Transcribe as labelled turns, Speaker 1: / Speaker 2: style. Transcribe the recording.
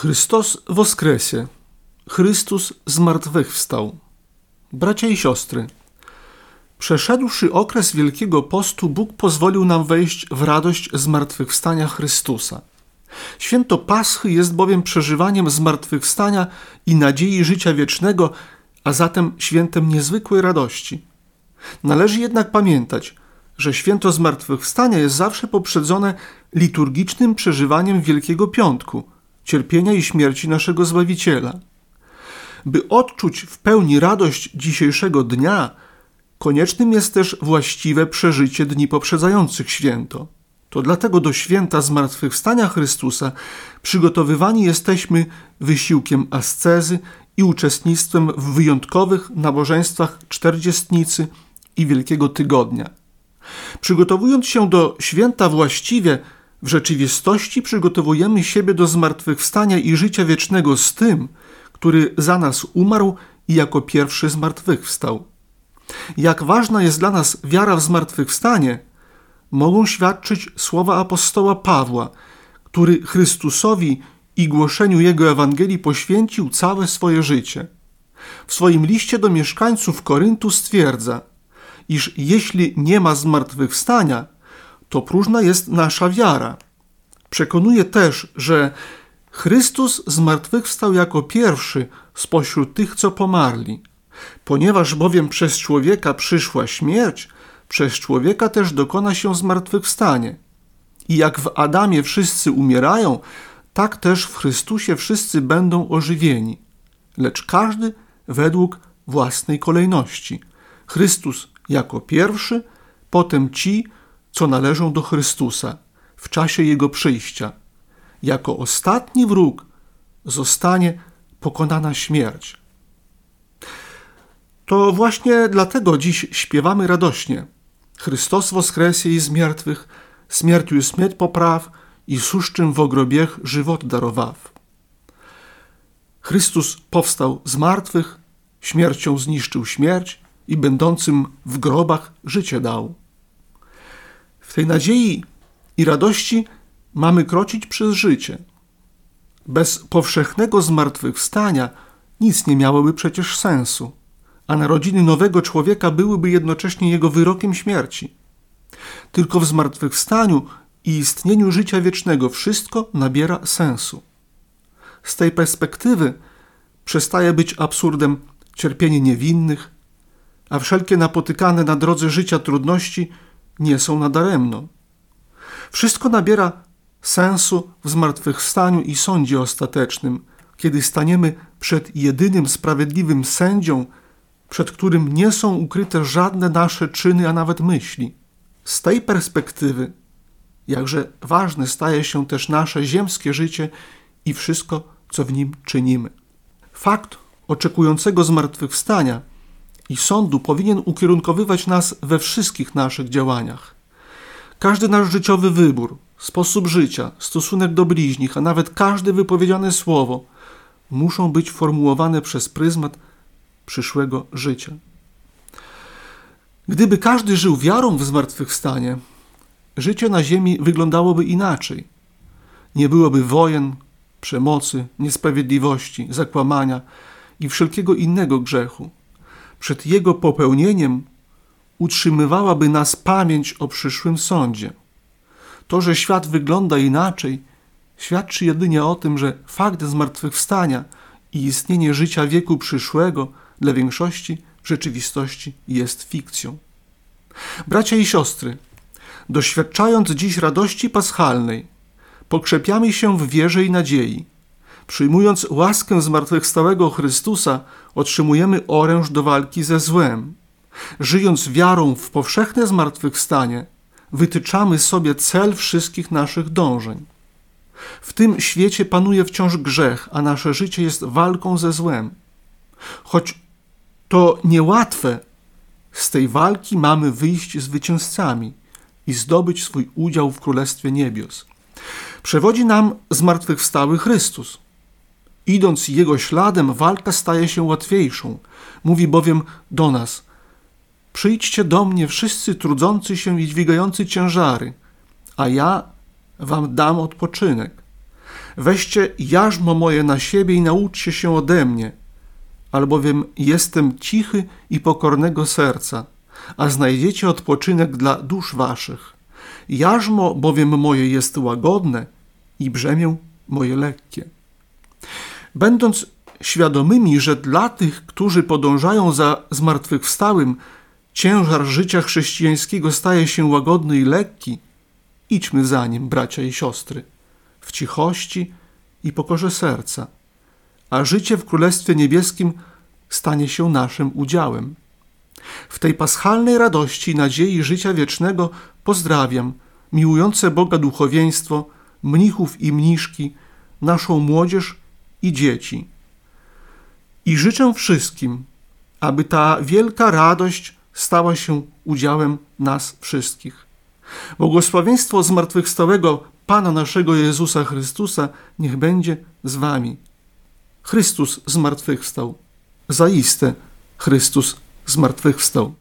Speaker 1: Chrystus woskresie. Chrystus zmartwychwstał. Bracia i siostry, przeszedłszy okres Wielkiego Postu, Bóg pozwolił nam wejść w radość zmartwychwstania Chrystusa. Święto Paschy jest bowiem przeżywaniem zmartwychwstania i nadziei życia wiecznego, a zatem świętem niezwykłej radości. Należy jednak pamiętać, że święto zmartwychwstania jest zawsze poprzedzone liturgicznym przeżywaniem Wielkiego Piątku – cierpienia i śmierci naszego Zbawiciela. By odczuć w pełni radość dzisiejszego dnia, koniecznym jest też właściwe przeżycie dni poprzedzających święto. To dlatego do święta zmartwychwstania Chrystusa przygotowywani jesteśmy wysiłkiem ascezy i uczestnictwem w wyjątkowych nabożeństwach czterdziestnicy i Wielkiego Tygodnia. Przygotowując się do święta właściwie, w rzeczywistości przygotowujemy siebie do zmartwychwstania i życia wiecznego z tym, który za nas umarł i jako pierwszy zmartwychwstał. Jak ważna jest dla nas wiara w zmartwychwstanie, mogą świadczyć słowa apostoła Pawła, który Chrystusowi i głoszeniu Jego Ewangelii poświęcił całe swoje życie. W swoim liście do mieszkańców Koryntu stwierdza, iż jeśli nie ma zmartwychwstania, to próżna jest nasza wiara. Przekonuje też, że Chrystus zmartwychwstał jako pierwszy spośród tych, co pomarli. Ponieważ bowiem przez człowieka przyszła śmierć, przez człowieka też dokona się zmartwychwstanie. I jak w Adamie wszyscy umierają, tak też w Chrystusie wszyscy będą ożywieni, lecz każdy według własnej kolejności. Chrystus jako pierwszy, potem ci, co należą do Chrystusa w czasie Jego przyjścia. Jako ostatni wróg zostanie pokonana śmierć. To właśnie dlatego dziś śpiewamy radośnie. Chrystus i z miertwych, śmierciu śmierć popraw i suszczym w ogrobiech żywot darowaw. Chrystus powstał z martwych, śmiercią zniszczył śmierć i będącym w grobach życie dał. W tej nadziei i radości mamy kroczyć przez życie. Bez powszechnego zmartwychwstania nic nie miałoby przecież sensu, a narodziny nowego człowieka byłyby jednocześnie jego wyrokiem śmierci. Tylko w zmartwychwstaniu i istnieniu życia wiecznego wszystko nabiera sensu. Z tej perspektywy przestaje być absurdem cierpienie niewinnych, a wszelkie napotykane na drodze życia trudności nie są nadaremno. Wszystko nabiera sensu w zmartwychwstaniu i sądzie ostatecznym, kiedy staniemy przed jedynym sprawiedliwym sędzią, przed którym nie są ukryte żadne nasze czyny, a nawet myśli. Z tej perspektywy, jakże ważne staje się też nasze ziemskie życie i wszystko, co w nim czynimy. Fakt oczekującego zmartwychwstania i sądu powinien ukierunkowywać nas we wszystkich naszych działaniach. Każdy nasz życiowy wybór, sposób życia, stosunek do bliźnich, a nawet każde wypowiedziane słowo muszą być formułowane przez pryzmat przyszłego życia. Gdyby każdy żył wiarą w zmartwychwstanie, życie na ziemi wyglądałoby inaczej. Nie byłoby wojen, przemocy, niesprawiedliwości, zakłamania i wszelkiego innego grzechu przed jego popełnieniem utrzymywałaby nas pamięć o przyszłym sądzie. To, że świat wygląda inaczej, świadczy jedynie o tym, że fakt zmartwychwstania i istnienie życia wieku przyszłego dla większości w rzeczywistości jest fikcją. Bracia i siostry, doświadczając dziś radości paschalnej, pokrzepiamy się w wierze i nadziei. Przyjmując łaskę zmartwychwstałego Chrystusa, otrzymujemy oręż do walki ze złem. Żyjąc wiarą w powszechne zmartwychwstanie, wytyczamy sobie cel wszystkich naszych dążeń. W tym świecie panuje wciąż grzech, a nasze życie jest walką ze złem. Choć to niełatwe, z tej walki mamy wyjść zwycięzcami i zdobyć swój udział w Królestwie Niebios. Przewodzi nam zmartwychwstały Chrystus. Idąc Jego śladem, walka staje się łatwiejszą. Mówi bowiem do nas: Przyjdźcie do mnie, wszyscy trudzący się i dźwigający ciężary, a ja wam dam odpoczynek. Weźcie jarzmo moje na siebie i nauczcie się ode mnie, albowiem jestem cichy i pokornego serca, a znajdziecie odpoczynek dla dusz waszych. Jarzmo bowiem moje jest łagodne i brzemię moje lekkie. Będąc świadomymi, że dla tych, którzy podążają za zmartwychwstałym, ciężar życia chrześcijańskiego staje się łagodny i lekki, idźmy za nim, bracia i siostry, w cichości i pokorze serca, a życie w Królestwie Niebieskim stanie się naszym udziałem. W tej paschalnej radości i nadziei życia wiecznego pozdrawiam miłujące Boga duchowieństwo, mnichów i mniszki, naszą młodzież i dzieci. I życzę wszystkim, aby ta wielka radość stała się udziałem nas wszystkich. Błogosławieństwo zmartwychwstałego Pana naszego Jezusa Chrystusa niech będzie z wami. Chrystus zmartwychwstał. Zaiste Chrystus zmartwychwstał.